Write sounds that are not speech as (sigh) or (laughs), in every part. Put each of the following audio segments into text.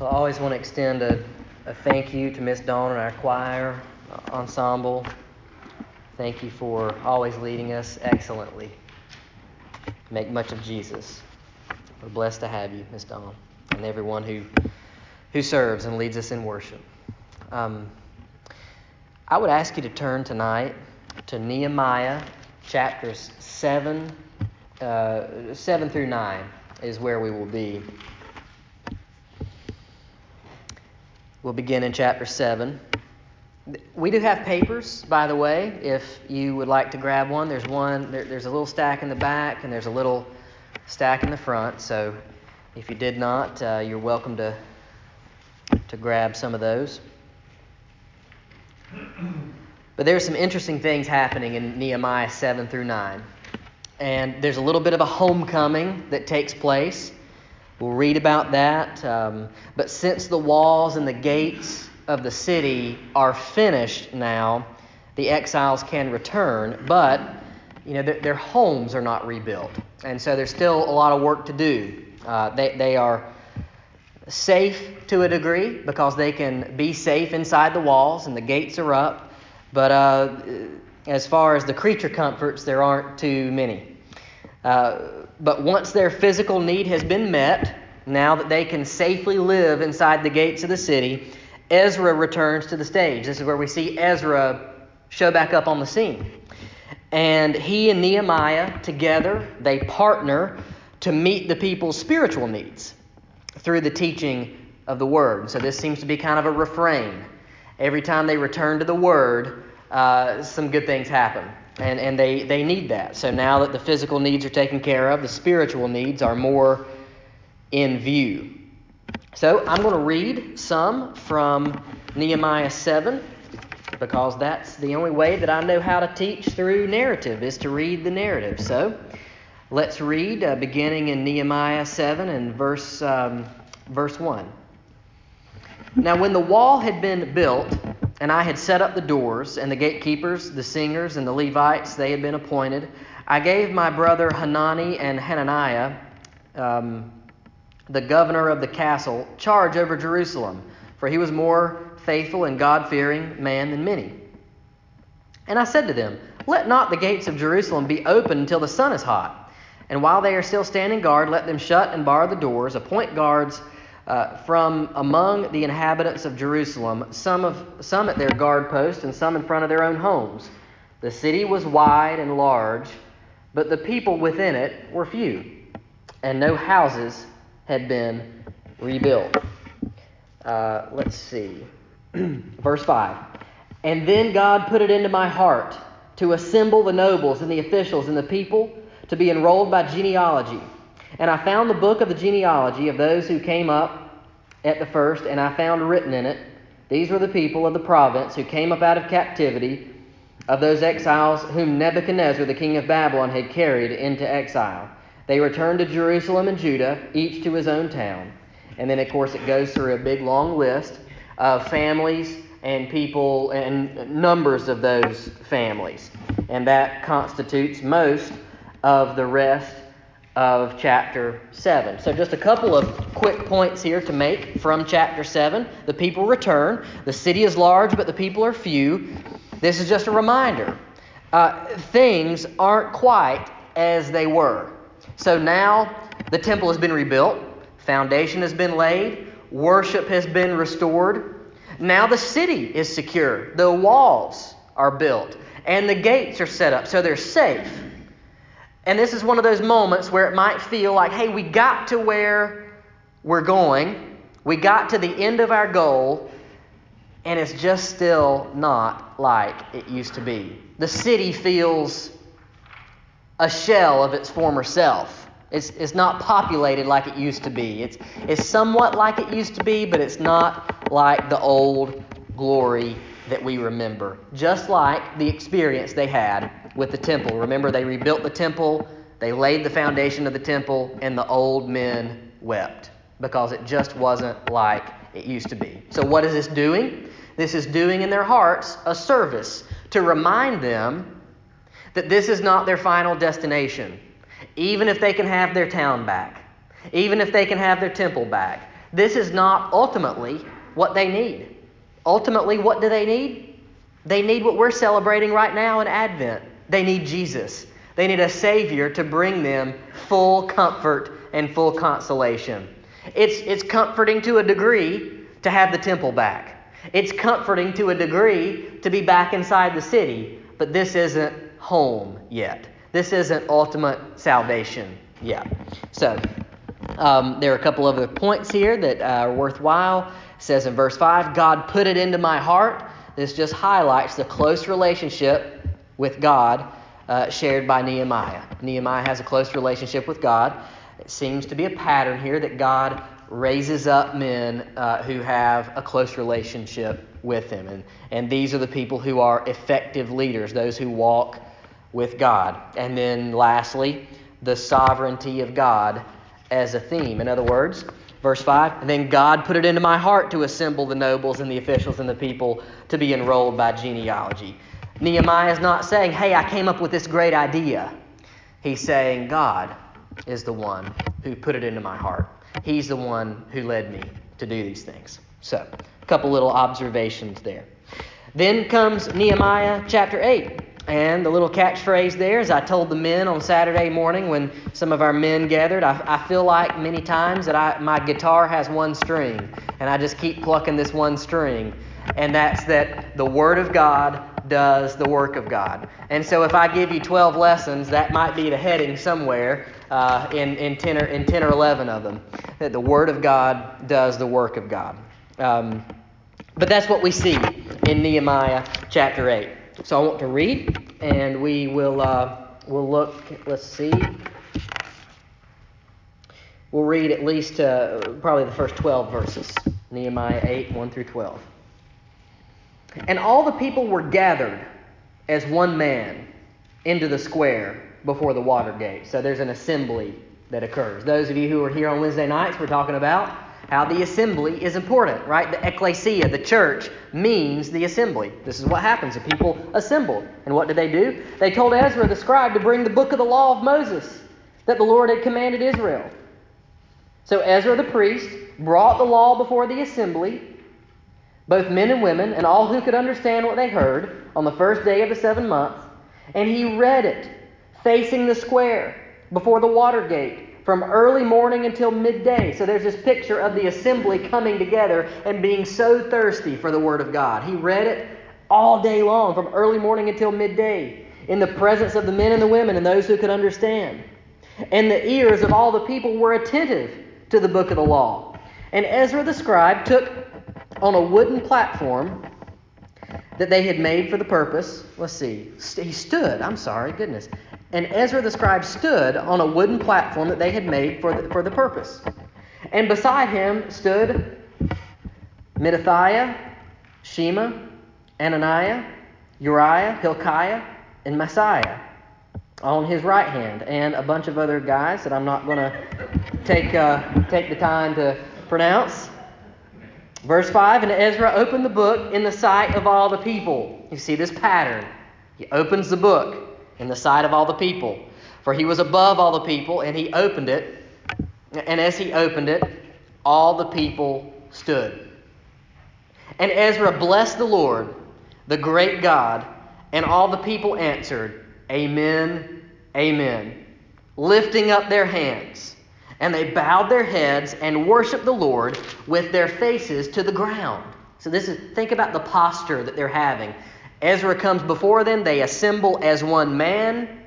I always want to extend a, a thank you to Miss Dawn and our choir uh, ensemble. Thank you for always leading us excellently. Make much of Jesus. We're blessed to have you, Miss Dawn, and everyone who who serves and leads us in worship. Um, I would ask you to turn tonight to Nehemiah chapters seven, uh, seven through nine is where we will be. We'll begin in chapter 7. We do have papers, by the way, if you would like to grab one. There's one, there, there's a little stack in the back, and there's a little stack in the front. So if you did not, uh, you're welcome to, to grab some of those. But there's some interesting things happening in Nehemiah 7 through 9. And there's a little bit of a homecoming that takes place. We'll read about that. Um, but since the walls and the gates of the city are finished now, the exiles can return, but you know their, their homes are not rebuilt, and so there's still a lot of work to do. Uh, they they are safe to a degree because they can be safe inside the walls and the gates are up, but uh, as far as the creature comforts, there aren't too many. Uh, but once their physical need has been met, now that they can safely live inside the gates of the city, Ezra returns to the stage. This is where we see Ezra show back up on the scene. And he and Nehemiah together, they partner to meet the people's spiritual needs through the teaching of the word. So this seems to be kind of a refrain. Every time they return to the word, uh, some good things happen. And, and they, they need that. So now that the physical needs are taken care of, the spiritual needs are more in view. So I'm going to read some from Nehemiah 7 because that's the only way that I know how to teach through narrative is to read the narrative. So let's read uh, beginning in Nehemiah 7 and verse, um, verse 1. Now, when the wall had been built, and I had set up the doors, and the gatekeepers, the singers, and the Levites, they had been appointed, I gave my brother Hanani and Hananiah, um, the governor of the castle, charge over Jerusalem, for he was more faithful and God fearing man than many. And I said to them, Let not the gates of Jerusalem be open until the sun is hot. And while they are still standing guard, let them shut and bar the doors, appoint guards uh, from among the inhabitants of Jerusalem, some, of, some at their guard posts and some in front of their own homes. The city was wide and large, but the people within it were few, and no houses had been rebuilt. Uh, let's see. (clears throat) Verse 5. And then God put it into my heart to assemble the nobles and the officials and the people to be enrolled by genealogy. And I found the book of the genealogy of those who came up at the first, and I found written in it, These were the people of the province who came up out of captivity, of those exiles whom Nebuchadnezzar, the king of Babylon, had carried into exile. They returned to Jerusalem and Judah, each to his own town. And then, of course, it goes through a big long list of families and people and numbers of those families. And that constitutes most of the rest of chapter 7. So, just a couple of quick points here to make from chapter 7. The people return. The city is large, but the people are few. This is just a reminder. Uh, things aren't quite as they were. So now the temple has been rebuilt, foundation has been laid, worship has been restored. Now the city is secure, the walls are built, and the gates are set up so they're safe. And this is one of those moments where it might feel like, hey, we got to where we're going, we got to the end of our goal, and it's just still not like it used to be. The city feels a shell of its former self. It's, it's not populated like it used to be. It's, it's somewhat like it used to be, but it's not like the old glory that we remember. Just like the experience they had with the temple. Remember, they rebuilt the temple, they laid the foundation of the temple, and the old men wept because it just wasn't like it used to be. So, what is this doing? This is doing in their hearts a service to remind them that this is not their final destination. Even if they can have their town back, even if they can have their temple back, this is not ultimately what they need. Ultimately, what do they need? They need what we're celebrating right now in Advent. They need Jesus. They need a Savior to bring them full comfort and full consolation. It's, it's comforting to a degree to have the temple back. It's comforting to a degree to be back inside the city, but this isn't home yet. This isn't ultimate salvation yet. So, um, there are a couple other points here that are worthwhile. It says in verse 5 God put it into my heart. This just highlights the close relationship with God uh, shared by Nehemiah. Nehemiah has a close relationship with God. It seems to be a pattern here that God raises up men uh, who have a close relationship with Him. And, and these are the people who are effective leaders, those who walk with God. And then lastly, the sovereignty of God as a theme. In other words, verse 5 And then God put it into my heart to assemble the nobles and the officials and the people to be enrolled by genealogy. Nehemiah is not saying, Hey, I came up with this great idea. He's saying, God is the one who put it into my heart. He's the one who led me to do these things. So, a couple little observations there. Then comes Nehemiah chapter 8. And the little catchphrase there, as I told the men on Saturday morning when some of our men gathered, I, I feel like many times that I, my guitar has one string, and I just keep plucking this one string. And that's that the Word of God does the work of God. And so if I give you 12 lessons, that might be the heading somewhere uh, in, in, 10 or, in 10 or 11 of them, that the Word of God does the work of God. Um, but that's what we see in Nehemiah chapter 8. So I want to read, and we will uh, we'll look. Let's see. We'll read at least uh, probably the first 12 verses. Nehemiah 8, 1 through 12. And all the people were gathered as one man into the square before the water gate. So there's an assembly that occurs. Those of you who are here on Wednesday nights, we're talking about how the assembly is important, right? The ecclesia, the church, means the assembly. This is what happens. The people assembled. And what did they do? They told Ezra the scribe to bring the book of the law of Moses that the Lord had commanded Israel. So Ezra the priest brought the law before the assembly, both men and women, and all who could understand what they heard on the first day of the seven months, and he read it facing the square before the water gate from early morning until midday. So there's this picture of the assembly coming together and being so thirsty for the Word of God. He read it all day long, from early morning until midday, in the presence of the men and the women and those who could understand. And the ears of all the people were attentive to the book of the law. And Ezra the scribe took on a wooden platform that they had made for the purpose. Let's see. He stood, I'm sorry, goodness. And Ezra the scribe stood on a wooden platform that they had made for the, for the purpose. And beside him stood Mattithiah, Shema, Ananiah, Uriah, Hilkiah, and Maaseiah on his right hand, and a bunch of other guys that I'm not going to take, uh, take the time to pronounce. Verse 5 And Ezra opened the book in the sight of all the people. You see this pattern. He opens the book in the sight of all the people. For he was above all the people, and he opened it. And as he opened it, all the people stood. And Ezra blessed the Lord, the great God, and all the people answered, Amen, Amen, lifting up their hands. And they bowed their heads and worshiped the Lord with their faces to the ground. So this is think about the posture that they're having. Ezra comes before them. They assemble as one man.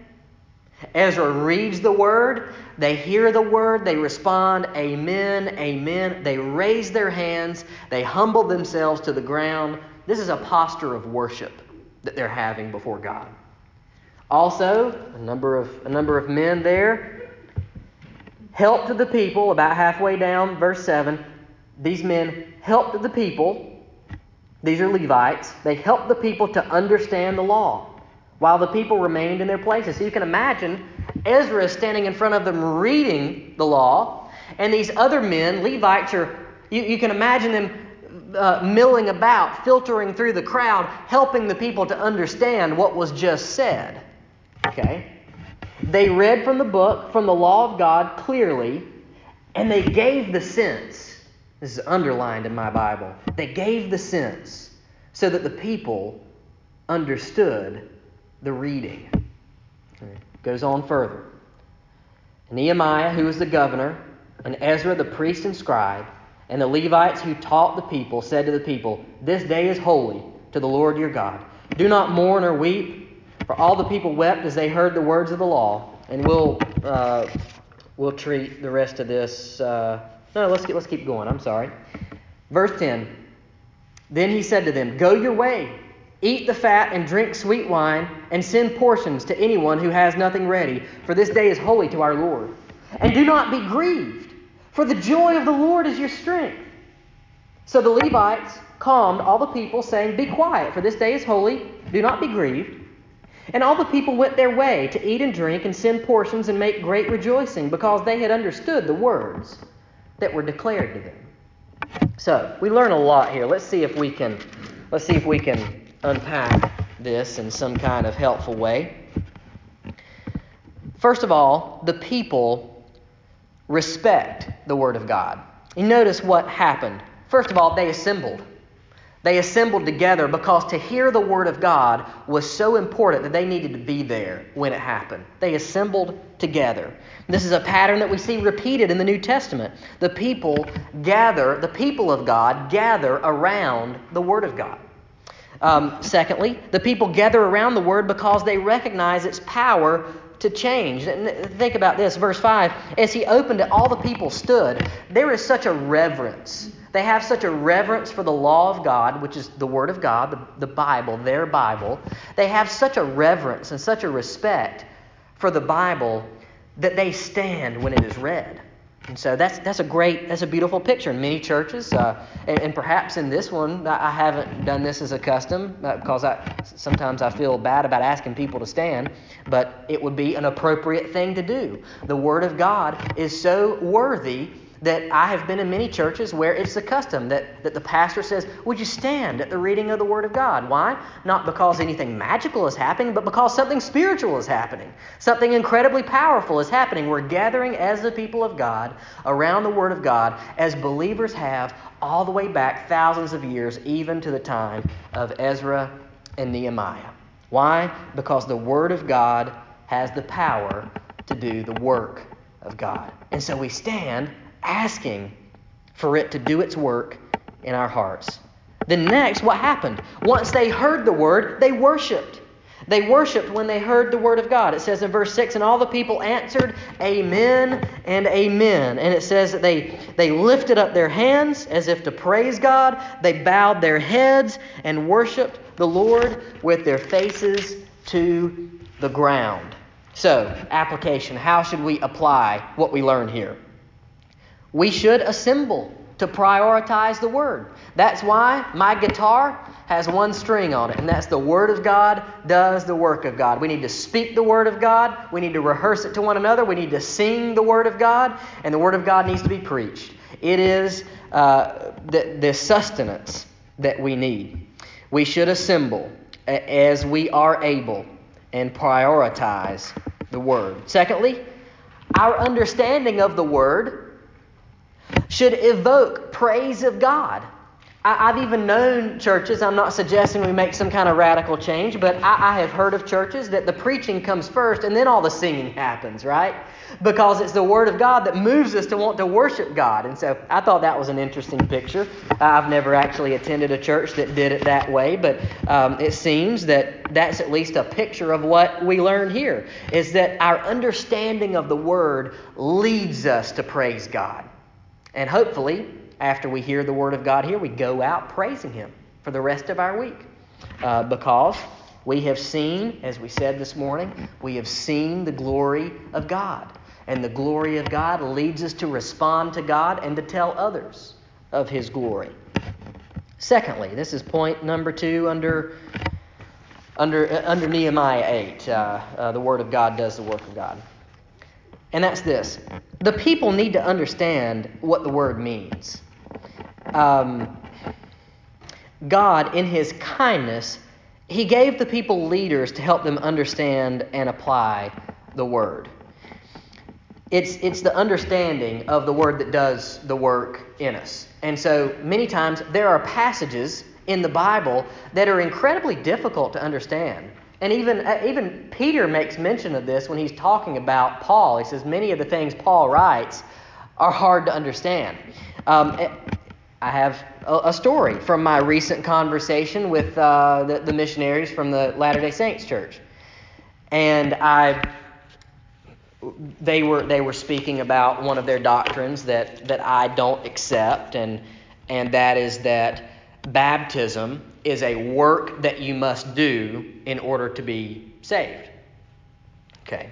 Ezra reads the word. They hear the word. They respond, Amen, Amen. They raise their hands. They humble themselves to the ground. This is a posture of worship that they're having before God. Also, a number of, a number of men there helped the people, about halfway down, verse 7. These men helped the people these are Levites. They helped the people to understand the law while the people remained in their places. So you can imagine Ezra is standing in front of them reading the law, and these other men, Levites, are, you, you can imagine them uh, milling about, filtering through the crowd, helping the people to understand what was just said. Okay? They read from the book, from the law of God clearly, and they gave the sense This is underlined in my Bible. They gave the sense so that the people understood the reading. Goes on further. Nehemiah, who was the governor, and Ezra, the priest and scribe, and the Levites who taught the people, said to the people, This day is holy to the Lord your God. Do not mourn or weep, for all the people wept as they heard the words of the law. And we'll, uh, we'll treat the rest of this. Uh, no, let's, get, let's keep going. I'm sorry. Verse 10 Then he said to them, Go your way. Eat the fat and drink sweet wine, and send portions to anyone who has nothing ready, for this day is holy to our Lord. And do not be grieved, for the joy of the Lord is your strength. So the Levites calmed all the people, saying, Be quiet, for this day is holy. Do not be grieved. And all the people went their way to eat and drink and send portions and make great rejoicing, because they had understood the words that were declared to them. So we learn a lot here. Let's see if we can let's see if we can unpack this in some kind of helpful way. First of all, the people respect the Word of God. You notice what happened. First of all, they assembled. They assembled together because to hear the Word of God was so important that they needed to be there when it happened. They assembled together. This is a pattern that we see repeated in the New Testament. The people gather, the people of God gather around the Word of God. Um, secondly, the people gather around the word because they recognize its power to change. Think about this, verse 5. As he opened it, all the people stood. There is such a reverence. They have such a reverence for the law of God, which is the Word of God, the, the Bible, their Bible. They have such a reverence and such a respect for the Bible that they stand when it is read. And so that's that's a great that's a beautiful picture in many churches, uh, and, and, perhaps in this one I haven't done this as a custom uh, because I sometimes I feel bad about asking people to stand, but it would be an appropriate thing to do. The Word of God is so worthy that I have been in many churches where it's the custom that, that the pastor says, Would you stand at the reading of the Word of God? Why? Not because anything magical is happening, but because something spiritual is happening. Something incredibly powerful is happening. We're gathering as the people of God around the Word of God as believers have all the way back thousands of years, even to the time of Ezra and Nehemiah. Why? Because the Word of God has the power to do the work of God. And so we stand asking for it to do its work in our hearts. Then, next, what happened? Once they heard the word, they worshiped. They worshiped when they heard the word of God. It says in verse 6 And all the people answered, Amen and Amen. And it says that they, they lifted up their hands as if to praise God. They bowed their heads and worshiped the Lord with their faces to the ground. So, application how should we apply what we learn here? We should assemble to prioritize the Word. That's why my guitar has one string on it, and that's the Word of God does the work of God. We need to speak the Word of God. We need to rehearse it to one another. We need to sing the Word of God, and the Word of God needs to be preached. It is uh, the, the sustenance that we need. We should assemble as we are able and prioritize the Word. Secondly, our understanding of the Word should evoke praise of God. I, have even known churches, I'm not suggesting we make some kind of radical change, but I, I have heard of churches that the preaching comes first and then all the singing happens, right? Because it's the Word of God that moves us to want to worship God. And so I thought that was an interesting picture. I've never actually attended a church that did it that way, but um, it seems that that's at least a picture of what we learn here is that our understanding of the Word leads us to praise God. And hopefully, after we hear the Word of God here, we go out praising Him for the rest of our week. Uh, because we have seen, as we said this morning, we have seen the glory of God. And the glory of God leads us to respond to God and to tell others of His glory. Secondly, this is point number two under, under, uh, under Nehemiah 8. Uh, uh, the Word of God does the work of God. And that's this the people need to understand what the word means. Um, God, in his kindness, he gave the people leaders to help them understand and apply the word. it's, it's the understanding of the word that does the work in us. And so many times there are passages in the Bible that are incredibly difficult to understand. And even, uh, even Peter makes mention of this when he's talking about Paul. He says many of the things Paul writes are hard to understand. Um, eh, I have a, story from my recent conversation with uh, the, the missionaries from the Latter day Saints Church. And I they were they were speaking about one of their doctrines that that I don't accept and and that is that baptism is a work that you must do in order to be saved. Okay.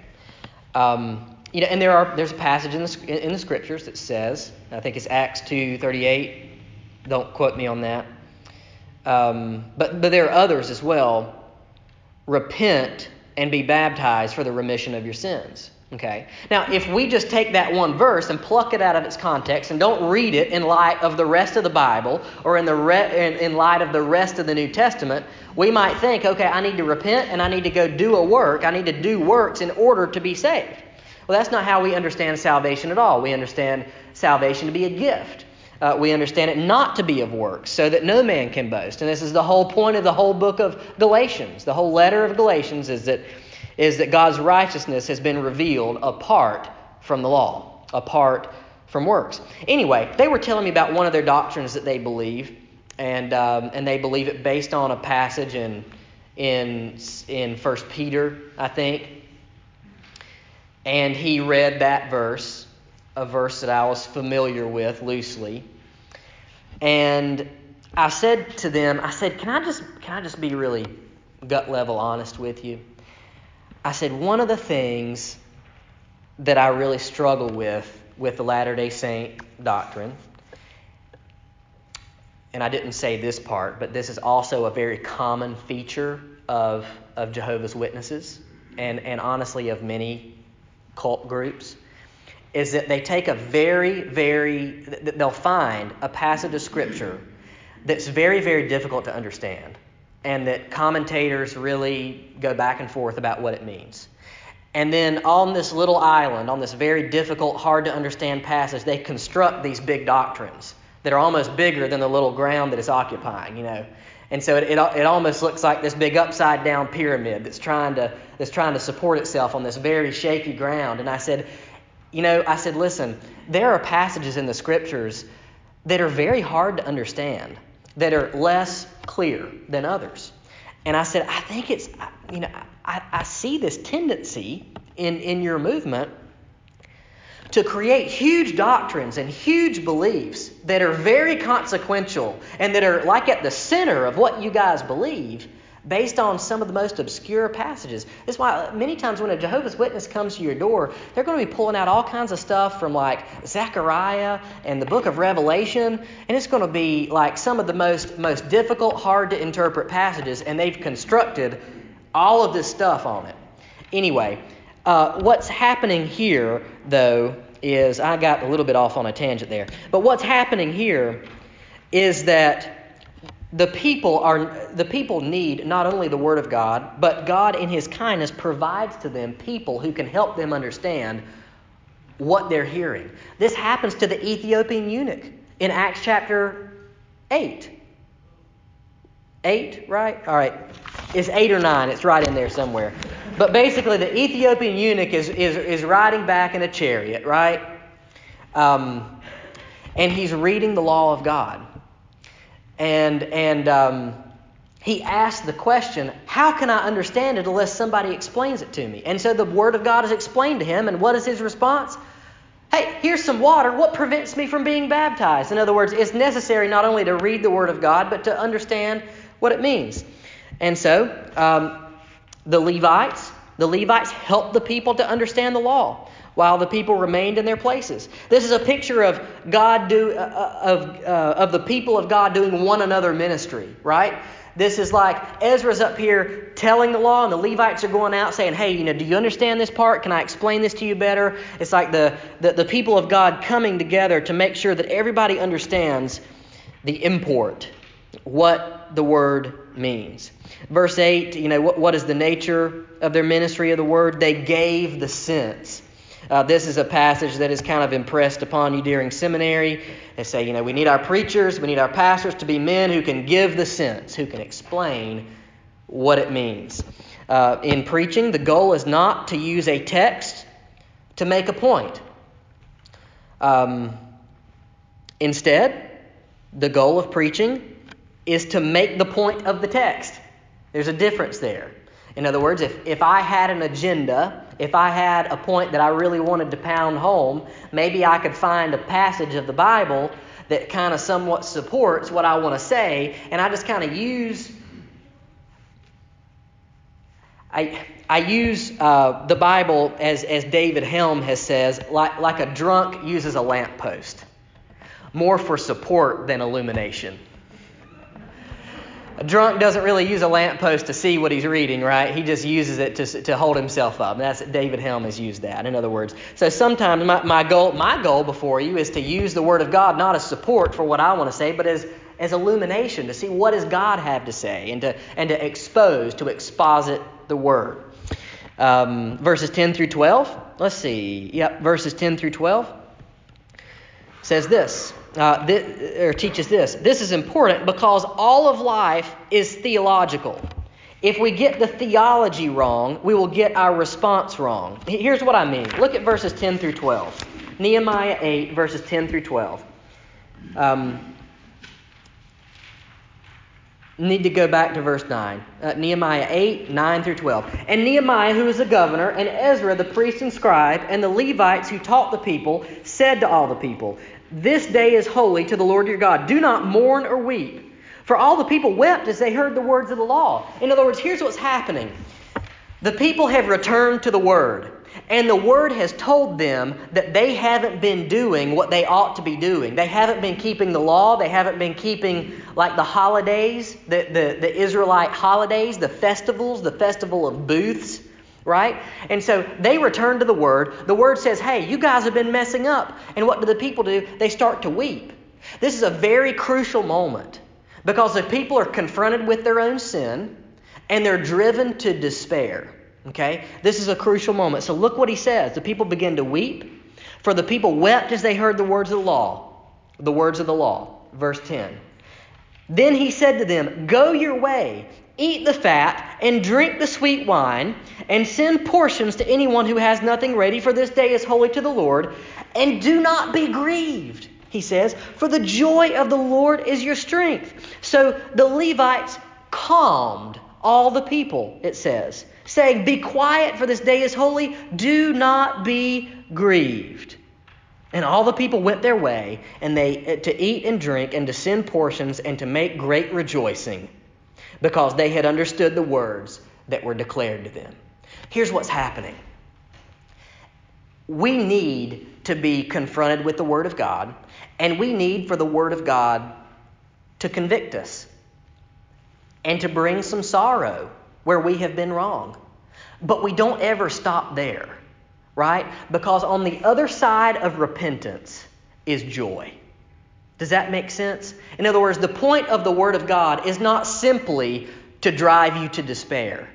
Um, you know, and there are there's a passage in the in the scriptures that says I think it's Acts two thirty eight. Don't quote me on that. Um, but but there are others as well. Repent and be baptized for the remission of your sins. Okay. Now, if we just take that one verse and pluck it out of its context and don't read it in light of the rest of the Bible or in the re- in, in light of the rest of the New Testament, we might think, okay, I need to repent and I need to go do a work. I need to do works in order to be saved. Well, that's not how we understand salvation at all. We understand salvation to be a gift. Uh, we understand it not to be of works, so that no man can boast. And this is the whole point of the whole book of Galatians. The whole letter of Galatians is that is that God's righteousness has been revealed apart from the law, apart from works. Anyway, they were telling me about one of their doctrines that they believe, and um, and they believe it based on a passage in in in First Peter, I think. And he read that verse, a verse that I was familiar with loosely. And I said to them, I said, "Can I just can I just be really gut level honest with you?" I said, one of the things that I really struggle with with the Latter day Saint doctrine, and I didn't say this part, but this is also a very common feature of, of Jehovah's Witnesses and, and honestly of many cult groups, is that they take a very, very, they'll find a passage of Scripture that's very, very difficult to understand and that commentators really go back and forth about what it means. And then on this little island, on this very difficult, hard to understand passage, they construct these big doctrines that are almost bigger than the little ground that it's occupying, you know. And so it, it, it almost looks like this big upside down pyramid that's trying to that's trying to support itself on this very shaky ground. And I said, you know, I said, listen, there are passages in the scriptures that are very hard to understand that are less clear than others. And I said, I think it's, you know, I, I see this tendency in, in your movement to create huge doctrines and huge beliefs that are very consequential and that are like at the center of what you guys believe based on some of the most obscure passages. That's why many times when a Jehovah's Witness comes to your door, they're going to be pulling out all kinds of stuff from like Zechariah and the book of Revelation, and it's going to be like some of the most most difficult, hard to interpret passages, and they've constructed all of this stuff on it. Anyway, uh, what's happening here, though, is I got a little bit off on a tangent there, but what's happening here is that the people are the people need not only the word of God, but God in his kindness provides to them people who can help them understand what they're hearing. This happens to the Ethiopian eunuch in Acts chapter 8. 8, right? All right. It's 8 or 9. It's right in there somewhere. But basically, the Ethiopian eunuch is, is, is riding back in a chariot, right? Um, and he's reading the law of God. And, and um, he asked the question, How can I understand it unless somebody explains it to me? And so the Word of God is explained to him, and what is his response? Hey, here's some water. What prevents me from being baptized? In other words, it's necessary not only to read the Word of God, but to understand what it means. And so, um, the Levites, the Levites helped the people to understand the law while the people remained in their places. This is a picture of God do uh, uh, of uh, of the people of God doing one another ministry, right? This is like Ezra's up here telling the law, and the Levites are going out saying, Hey, you know, do you understand this part? Can I explain this to you better? It's like the, the, the people of God coming together to make sure that everybody understands the import, what the word means. Verse 8, you know, what, what is the nature of their ministry of the word? They gave the sense. Uh, this is a passage that is kind of impressed upon you during seminary. They say, you know, we need our preachers, we need our pastors to be men who can give the sense, who can explain what it means. Uh, in preaching, the goal is not to use a text to make a point. Um, instead, the goal of preaching is to make the point of the text. There's a difference there. In other words, if, if I had an agenda, if I had a point that I really wanted to pound home, maybe I could find a passage of the Bible that kind of somewhat supports what I want to say, and I just kind of use. I, I use uh, the Bible as, as David Helm has says, like, like a drunk uses a lamppost, more for support than illumination. A drunk doesn't really use a lamppost to see what he's reading, right? He just uses it to, to hold himself up. That's David Helm has used that. In other words, so sometimes my, my goal my goal before you is to use the Word of God not as support for what I want to say, but as as illumination to see what does God have to say and to and to expose to exposit the Word. Um, verses 10 through 12. Let's see. Yep, verses 10 through 12 says this uh, th- or teaches this. This is important because all of life is theological. If we get the theology wrong, we will get our response wrong. Here's what I mean. Look at verses 10 through 12. Nehemiah 8, verses 10 through 12. Um, need to go back to verse 9. Uh, Nehemiah 8, 9 through 12. And Nehemiah, who was the governor, and Ezra, the priest and scribe, and the Levites who taught the people, said to all the people, this day is holy to the Lord your God. Do not mourn or weep. For all the people wept as they heard the words of the law. In other words, here's what's happening the people have returned to the Word. And the Word has told them that they haven't been doing what they ought to be doing. They haven't been keeping the law. They haven't been keeping, like, the holidays, the, the, the Israelite holidays, the festivals, the festival of booths right? And so they return to the word. The word says, hey, you guys have been messing up. And what do the people do? They start to weep. This is a very crucial moment because the people are confronted with their own sin and they're driven to despair. Okay? This is a crucial moment. So look what he says. The people begin to weep, for the people wept as they heard the words of the law. The words of the law. Verse 10. Then he said to them, Go your way Eat the fat and drink the sweet wine, and send portions to anyone who has nothing ready, for this day is holy to the Lord. And do not be grieved, he says, for the joy of the Lord is your strength. So the Levites calmed all the people, it says, saying, Be quiet, for this day is holy. Do not be grieved. And all the people went their way, and they to eat and drink, and to send portions, and to make great rejoicing because they had understood the words that were declared to them. Here's what's happening we need to be confronted with the Word of God, and we need for the Word of God to convict us and to bring some sorrow where we have been wrong. But we don't ever stop there, right? Because on the other side of repentance is joy. Does that make sense? In other words, the point of the Word of God is not simply to drive you to despair.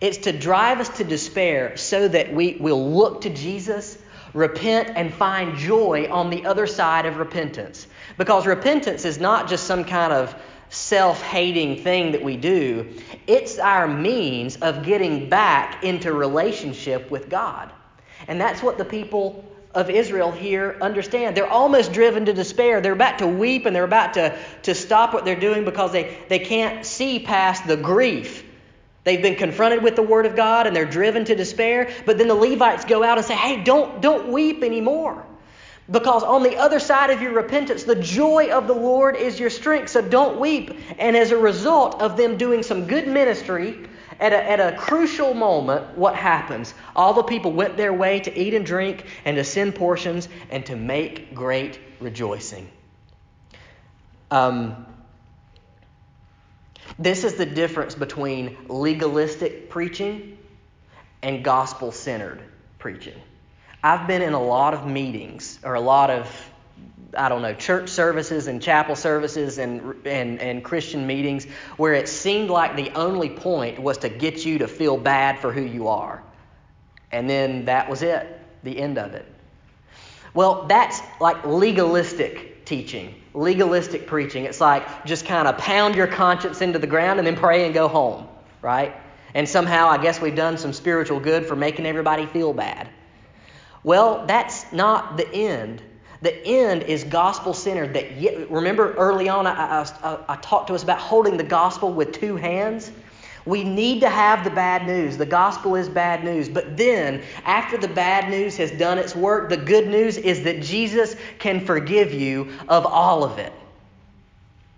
It's to drive us to despair so that we will look to Jesus, repent, and find joy on the other side of repentance. Because repentance is not just some kind of self hating thing that we do, it's our means of getting back into relationship with God. And that's what the people of Israel here understand. They're almost driven to despair. They're about to weep and they're about to, to stop what they're doing because they, they can't see past the grief. They've been confronted with the word of God and they're driven to despair. But then the Levites go out and say, hey, don't, don't weep anymore. Because on the other side of your repentance, the joy of the Lord is your strength. So don't weep. And as a result of them doing some good ministry, at a, at a crucial moment, what happens? All the people went their way to eat and drink and to send portions and to make great rejoicing. Um, this is the difference between legalistic preaching and gospel centered preaching. I've been in a lot of meetings or a lot of I don't know, church services and chapel services and, and, and Christian meetings where it seemed like the only point was to get you to feel bad for who you are. And then that was it. the end of it. Well, that's like legalistic teaching, legalistic preaching. It's like just kind of pound your conscience into the ground and then pray and go home, right? And somehow I guess we've done some spiritual good for making everybody feel bad. Well, that's not the end. The end is gospel centered. That remember early on I, I, I talked to us about holding the gospel with two hands. We need to have the bad news. The gospel is bad news. But then, after the bad news has done its work, the good news is that Jesus can forgive you of all of it.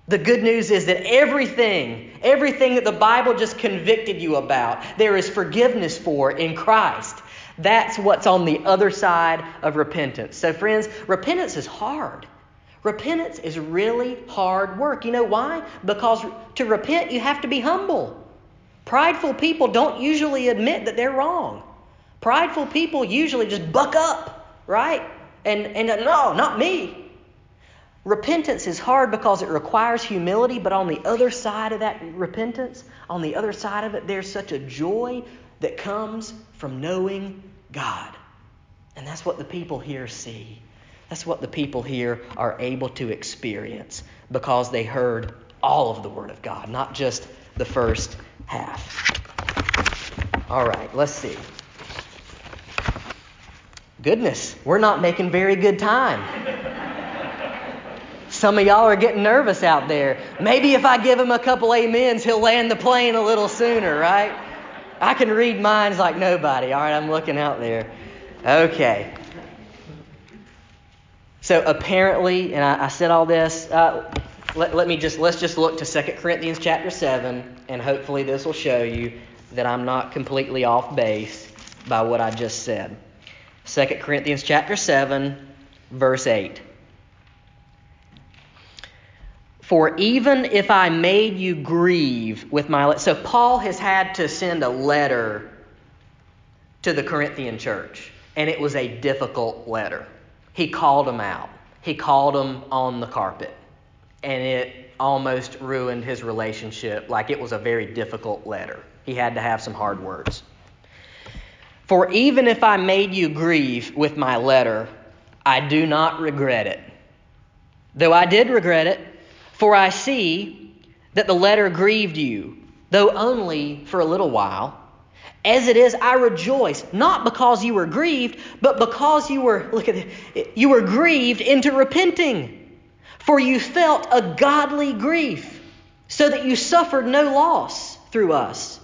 The good news is that everything, everything that the Bible just convicted you about, there is forgiveness for in Christ. That's what's on the other side of repentance. So, friends, repentance is hard. Repentance is really hard work. You know why? Because to repent, you have to be humble. Prideful people don't usually admit that they're wrong. Prideful people usually just buck up, right? And, and no, not me. Repentance is hard because it requires humility, but on the other side of that repentance, on the other side of it, there's such a joy that comes from knowing God. And that's what the people here see. That's what the people here are able to experience because they heard all of the Word of God, not just the first half. All right, let's see. Goodness, we're not making very good time. Some of y'all are getting nervous out there. Maybe if I give him a couple amens, he'll land the plane a little sooner, right? I can read minds like nobody. All right, I'm looking out there. Okay. So apparently, and I, I said all this. Uh, let, let me just let's just look to 2 Corinthians chapter 7, and hopefully this will show you that I'm not completely off base by what I just said. 2 Corinthians chapter 7, verse 8. For even if I made you grieve with my letter. So Paul has had to send a letter to the Corinthian church, and it was a difficult letter. He called them out, he called them on the carpet and it almost ruined his relationship. Like it was a very difficult letter. He had to have some hard words. For even if I made you grieve with my letter, I do not regret it. Though I did regret it, for I see that the letter grieved you, though only for a little while. As it is, I rejoice, not because you were grieved, but because you were, look at it, you were grieved into repenting. For you felt a godly grief, so that you suffered no loss through us.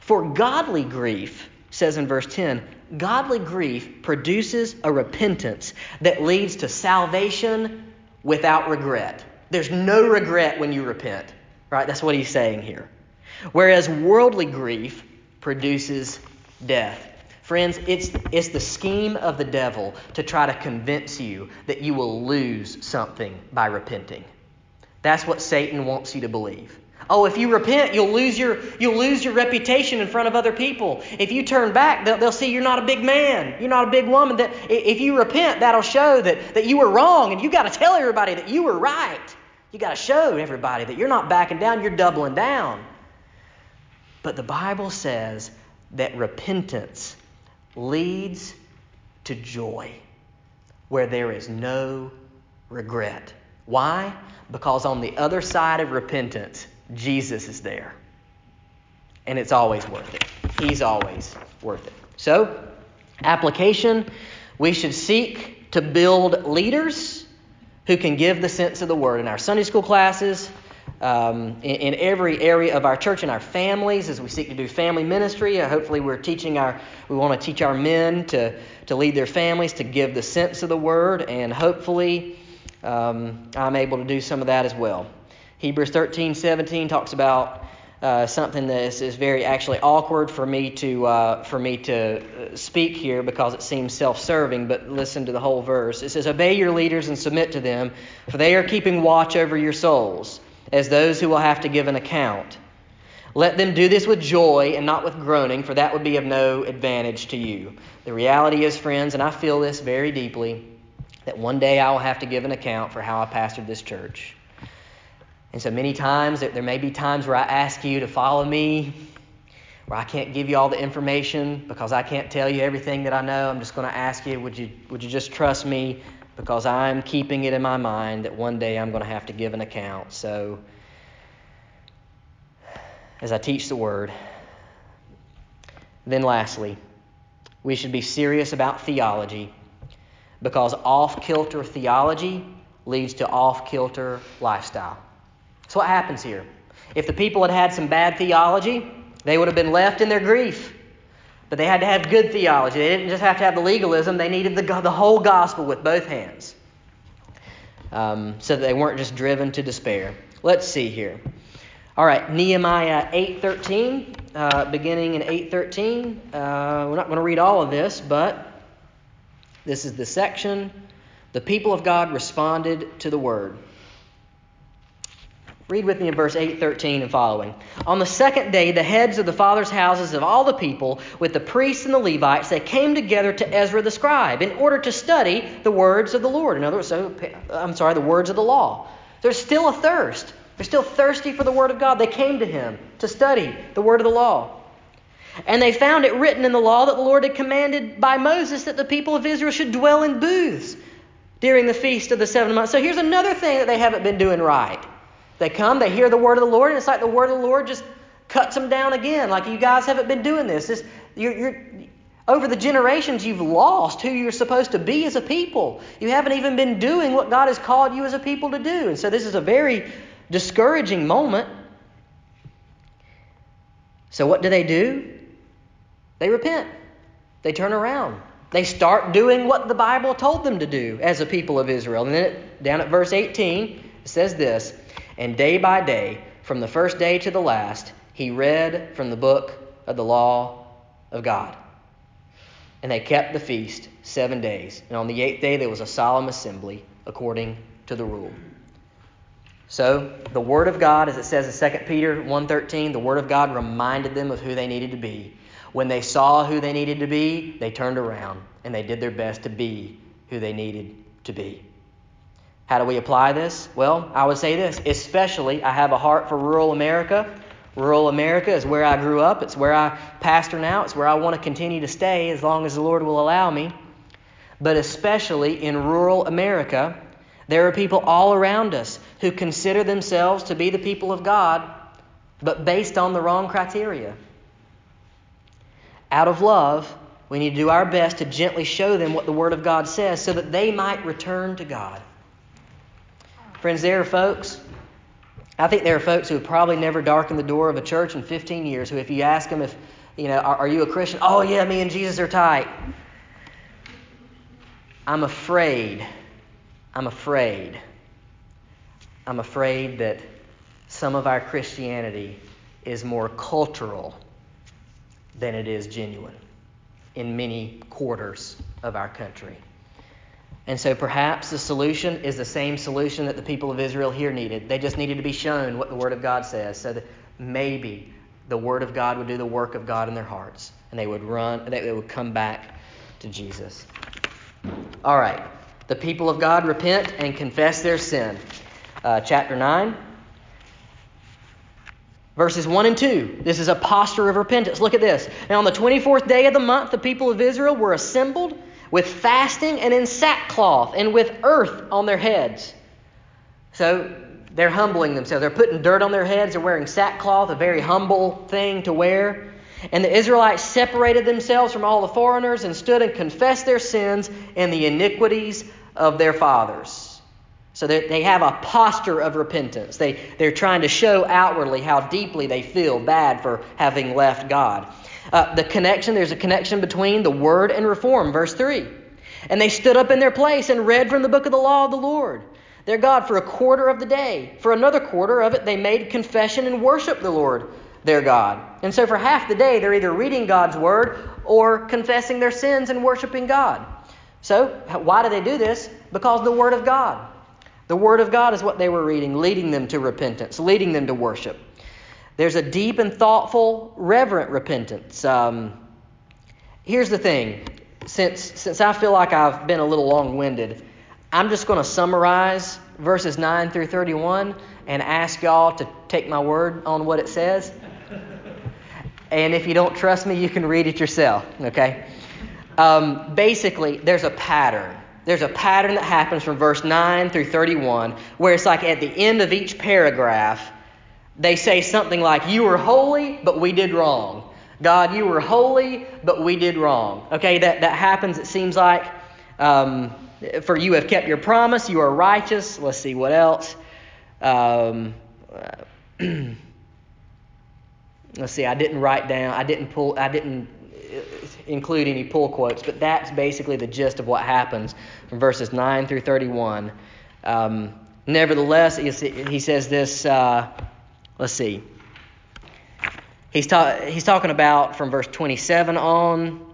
For godly grief, says in verse 10, godly grief produces a repentance that leads to salvation without regret. There's no regret when you repent, right? That's what he's saying here. Whereas worldly grief produces death. Friends, it's, it's the scheme of the devil to try to convince you that you will lose something by repenting. That's what Satan wants you to believe. Oh, if you repent, you'll lose your, you'll lose your reputation in front of other people. If you turn back, they'll, they'll see you're not a big man. You're not a big woman. That if you repent, that'll show that, that you were wrong, and you've got to tell everybody that you were right. You got to show everybody that you're not backing down, you're doubling down. But the Bible says that repentance leads to joy where there is no regret. Why? Because on the other side of repentance, Jesus is there. And it's always worth it. He's always worth it. So, application we should seek to build leaders who can give the sense of the word in our Sunday school classes, um, in, in, every area of our church and our families as we seek to do family ministry. Uh, hopefully, we're teaching our, we want to teach our men to, to lead their families, to give the sense of the word, and hopefully, um, I'm able to do some of that as well. Hebrews 13, 17 talks about uh, something that is, is, very actually awkward for me to uh, for me to uh, speak here because it seems self-serving. But listen to the whole verse. It says, "Obey your leaders and submit to them, for they are keeping watch over your souls." as those who will have to give an account. Let them do this with joy and not with groaning, for that would be of no advantage to you. The reality is, friends, and I feel this very deeply, that one day I will have to give an account for how I pastored this church. And so many times, there may be times where I ask you to follow me, where I can't give you all the information because I can't tell you everything that I know. I'm just going to ask you, would you, would you just trust me because I'm keeping it in my mind that one day I'm going to have to give an account. So, as I teach the word, then lastly, we should be serious about theology because off kilter theology leads to off kilter lifestyle. So, what happens here? If the people had had some bad theology, they would have been left in their grief. But they had to have good theology. They didn't just have to have the legalism, they needed the, the whole gospel with both hands. Um, so that they weren't just driven to despair. Let's see here. All right, Nehemiah 8:13, uh, beginning in 8:13. Uh, we're not going to read all of this, but this is the section. The people of God responded to the word. Read with me in verse 8, 13, and following. On the second day, the heads of the fathers' houses of all the people, with the priests and the Levites, they came together to Ezra the scribe in order to study the words of the Lord. In other words, so, I'm sorry, the words of the law. There's still a thirst. They're still thirsty for the word of God. They came to him to study the word of the law. And they found it written in the law that the Lord had commanded by Moses that the people of Israel should dwell in booths during the feast of the seven months. So here's another thing that they haven't been doing right. They come, they hear the word of the Lord, and it's like the word of the Lord just cuts them down again. Like you guys haven't been doing this. this you're, you're, over the generations, you've lost who you're supposed to be as a people. You haven't even been doing what God has called you as a people to do. And so this is a very discouraging moment. So what do they do? They repent. They turn around. They start doing what the Bible told them to do as a people of Israel. And then it, down at verse 18, it says this and day by day, from the first day to the last, he read from the book of the law of God. And they kept the feast seven days. And on the eighth day, there was a solemn assembly according to the rule. So, the Word of God, as it says in 2 Peter 1.13, the Word of God reminded them of who they needed to be. When they saw who they needed to be, they turned around and they did their best to be who they needed to be. How do we apply this? Well, I would say this especially, I have a heart for rural America. Rural America is where I grew up, it's where I pastor now, it's where I want to continue to stay as long as the Lord will allow me. But especially in rural America, there are people all around us who consider themselves to be the people of God, but based on the wrong criteria. Out of love, we need to do our best to gently show them what the Word of God says so that they might return to God. Friends, there are folks, I think there are folks who have probably never darkened the door of a church in 15 years who, if you ask them if, you know, are, are you a Christian? Oh, yeah, me and Jesus are tight. I'm afraid, I'm afraid, I'm afraid that some of our Christianity is more cultural than it is genuine in many quarters of our country. And so perhaps the solution is the same solution that the people of Israel here needed. They just needed to be shown what the Word of God says so that maybe the Word of God would do the work of God in their hearts and they would run, they would come back to Jesus. All right. The people of God repent and confess their sin. Uh, chapter 9, verses 1 and 2. This is a posture of repentance. Look at this. Now, on the 24th day of the month, the people of Israel were assembled with fasting and in sackcloth and with earth on their heads. So they're humbling themselves. They're putting dirt on their heads. They're wearing sackcloth, a very humble thing to wear. And the Israelites separated themselves from all the foreigners and stood and confessed their sins and the iniquities of their fathers. So they have a posture of repentance. They, they're trying to show outwardly how deeply they feel bad for having left God. Uh, the connection, there's a connection between the word and reform. Verse 3. And they stood up in their place and read from the book of the law of the Lord, their God, for a quarter of the day. For another quarter of it, they made confession and worshiped the Lord, their God. And so for half the day, they're either reading God's word or confessing their sins and worshiping God. So, why do they do this? Because the Word of God. The Word of God is what they were reading, leading them to repentance, leading them to worship. There's a deep and thoughtful, reverent repentance. Um, here's the thing since, since I feel like I've been a little long winded, I'm just going to summarize verses 9 through 31 and ask y'all to take my word on what it says. And if you don't trust me, you can read it yourself, okay? Um, basically, there's a pattern. There's a pattern that happens from verse 9 through 31 where it's like at the end of each paragraph, they say something like, You were holy, but we did wrong. God, you were holy, but we did wrong. Okay, that, that happens, it seems like. Um, for you have kept your promise, you are righteous. Let's see, what else? Um, (clears throat) let's see, I didn't write down, I didn't pull, I didn't include any pull quotes, but that's basically the gist of what happens from verses 9 through 31. Um, nevertheless, he says this, uh, let's see. He's, ta- he's talking about from verse 27 on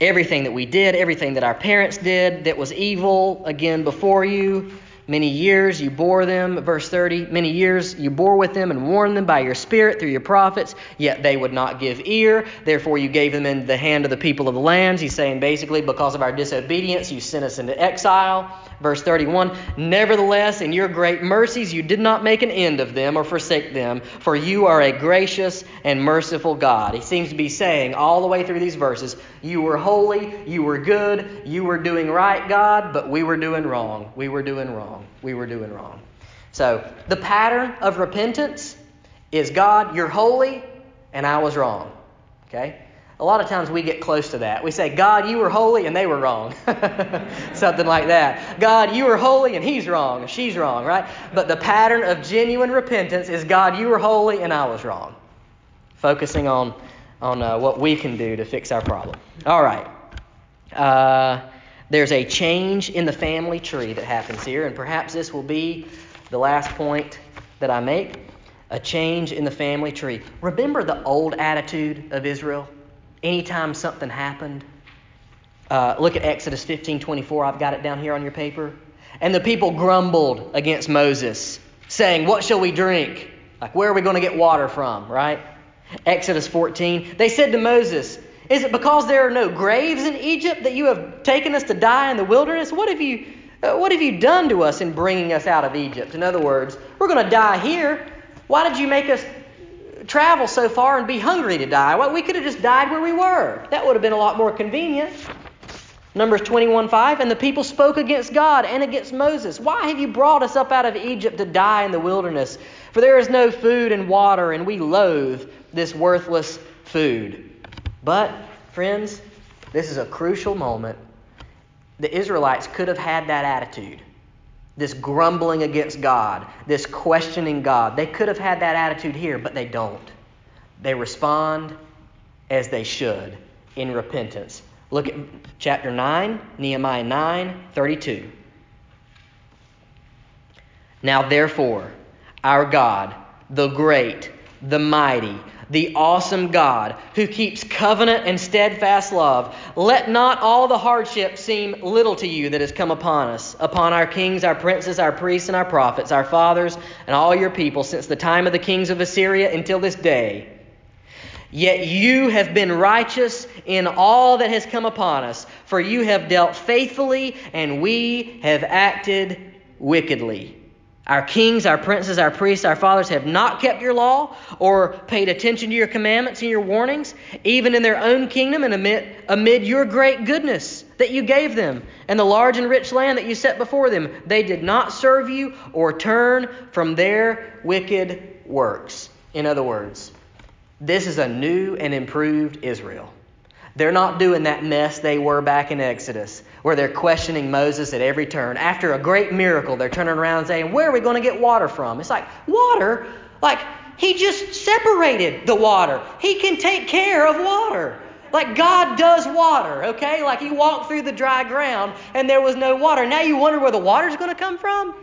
everything that we did, everything that our parents did that was evil, again, before you. Many years you bore them, verse 30, many years you bore with them and warned them by your spirit through your prophets, yet they would not give ear. Therefore you gave them into the hand of the people of the lands. He's saying basically, because of our disobedience, you sent us into exile. Verse 31 Nevertheless, in your great mercies, you did not make an end of them or forsake them, for you are a gracious and merciful God. He seems to be saying all the way through these verses, You were holy, you were good, you were doing right, God, but we were doing wrong. We were doing wrong. We were doing wrong. So, the pattern of repentance is God, you're holy, and I was wrong. Okay? A lot of times we get close to that. We say, God, you were holy and they were wrong. (laughs) Something like that. God, you were holy and he's wrong and she's wrong, right? But the pattern of genuine repentance is, God, you were holy and I was wrong. Focusing on, on uh, what we can do to fix our problem. All right. Uh, there's a change in the family tree that happens here, and perhaps this will be the last point that I make. A change in the family tree. Remember the old attitude of Israel? Anytime something happened. Uh, look at Exodus 15 24. I've got it down here on your paper. And the people grumbled against Moses, saying, What shall we drink? Like, where are we going to get water from, right? Exodus 14. They said to Moses, Is it because there are no graves in Egypt that you have taken us to die in the wilderness? What have you, uh, what have you done to us in bringing us out of Egypt? In other words, we're going to die here. Why did you make us travel so far and be hungry to die. Well, we could have just died where we were. That would have been a lot more convenient. Numbers 21 5. And the people spoke against God and against Moses. Why have you brought us up out of Egypt to die in the wilderness? For there is no food and water, and we loathe this worthless food. But, friends, this is a crucial moment. The Israelites could have had that attitude this grumbling against God, this questioning God. They could have had that attitude here, but they don't. They respond as they should in repentance. Look at chapter 9, Nehemiah 9 32. Now, therefore, our God, the great, the mighty, the awesome God who keeps covenant and steadfast love, let not all the hardship seem little to you that has come upon us, upon our kings, our princes, our priests, and our prophets, our fathers, and all your people, since the time of the kings of Assyria until this day. Yet you have been righteous in all that has come upon us, for you have dealt faithfully, and we have acted wickedly. Our kings, our princes, our priests, our fathers have not kept your law or paid attention to your commandments and your warnings, even in their own kingdom and amid, amid your great goodness that you gave them and the large and rich land that you set before them. They did not serve you or turn from their wicked works. In other words, this is a new and improved Israel. They're not doing that mess they were back in Exodus, where they're questioning Moses at every turn. After a great miracle, they're turning around and saying, Where are we going to get water from? It's like, Water? Like, he just separated the water. He can take care of water. Like God does water, okay? Like you walked through the dry ground and there was no water. Now you wonder where the water's going to come from?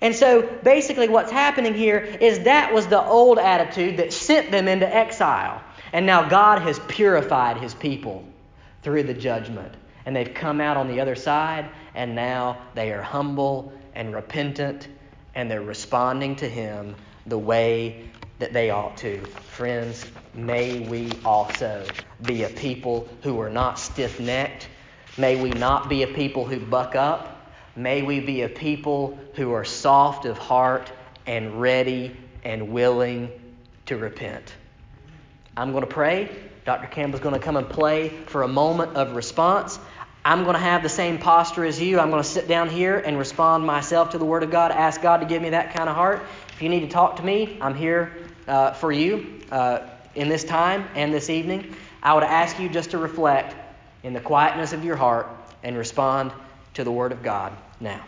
And so basically, what's happening here is that was the old attitude that sent them into exile. And now God has purified his people through the judgment. And they've come out on the other side, and now they are humble and repentant, and they're responding to him the way that they ought to. Friends, may we also be a people who are not stiff necked. May we not be a people who buck up. May we be a people who are soft of heart and ready and willing to repent. I'm going to pray. Dr. Campbell's going to come and play for a moment of response. I'm going to have the same posture as you. I'm going to sit down here and respond myself to the Word of God, ask God to give me that kind of heart. If you need to talk to me, I'm here uh, for you uh, in this time and this evening. I would ask you just to reflect in the quietness of your heart and respond to the Word of God now.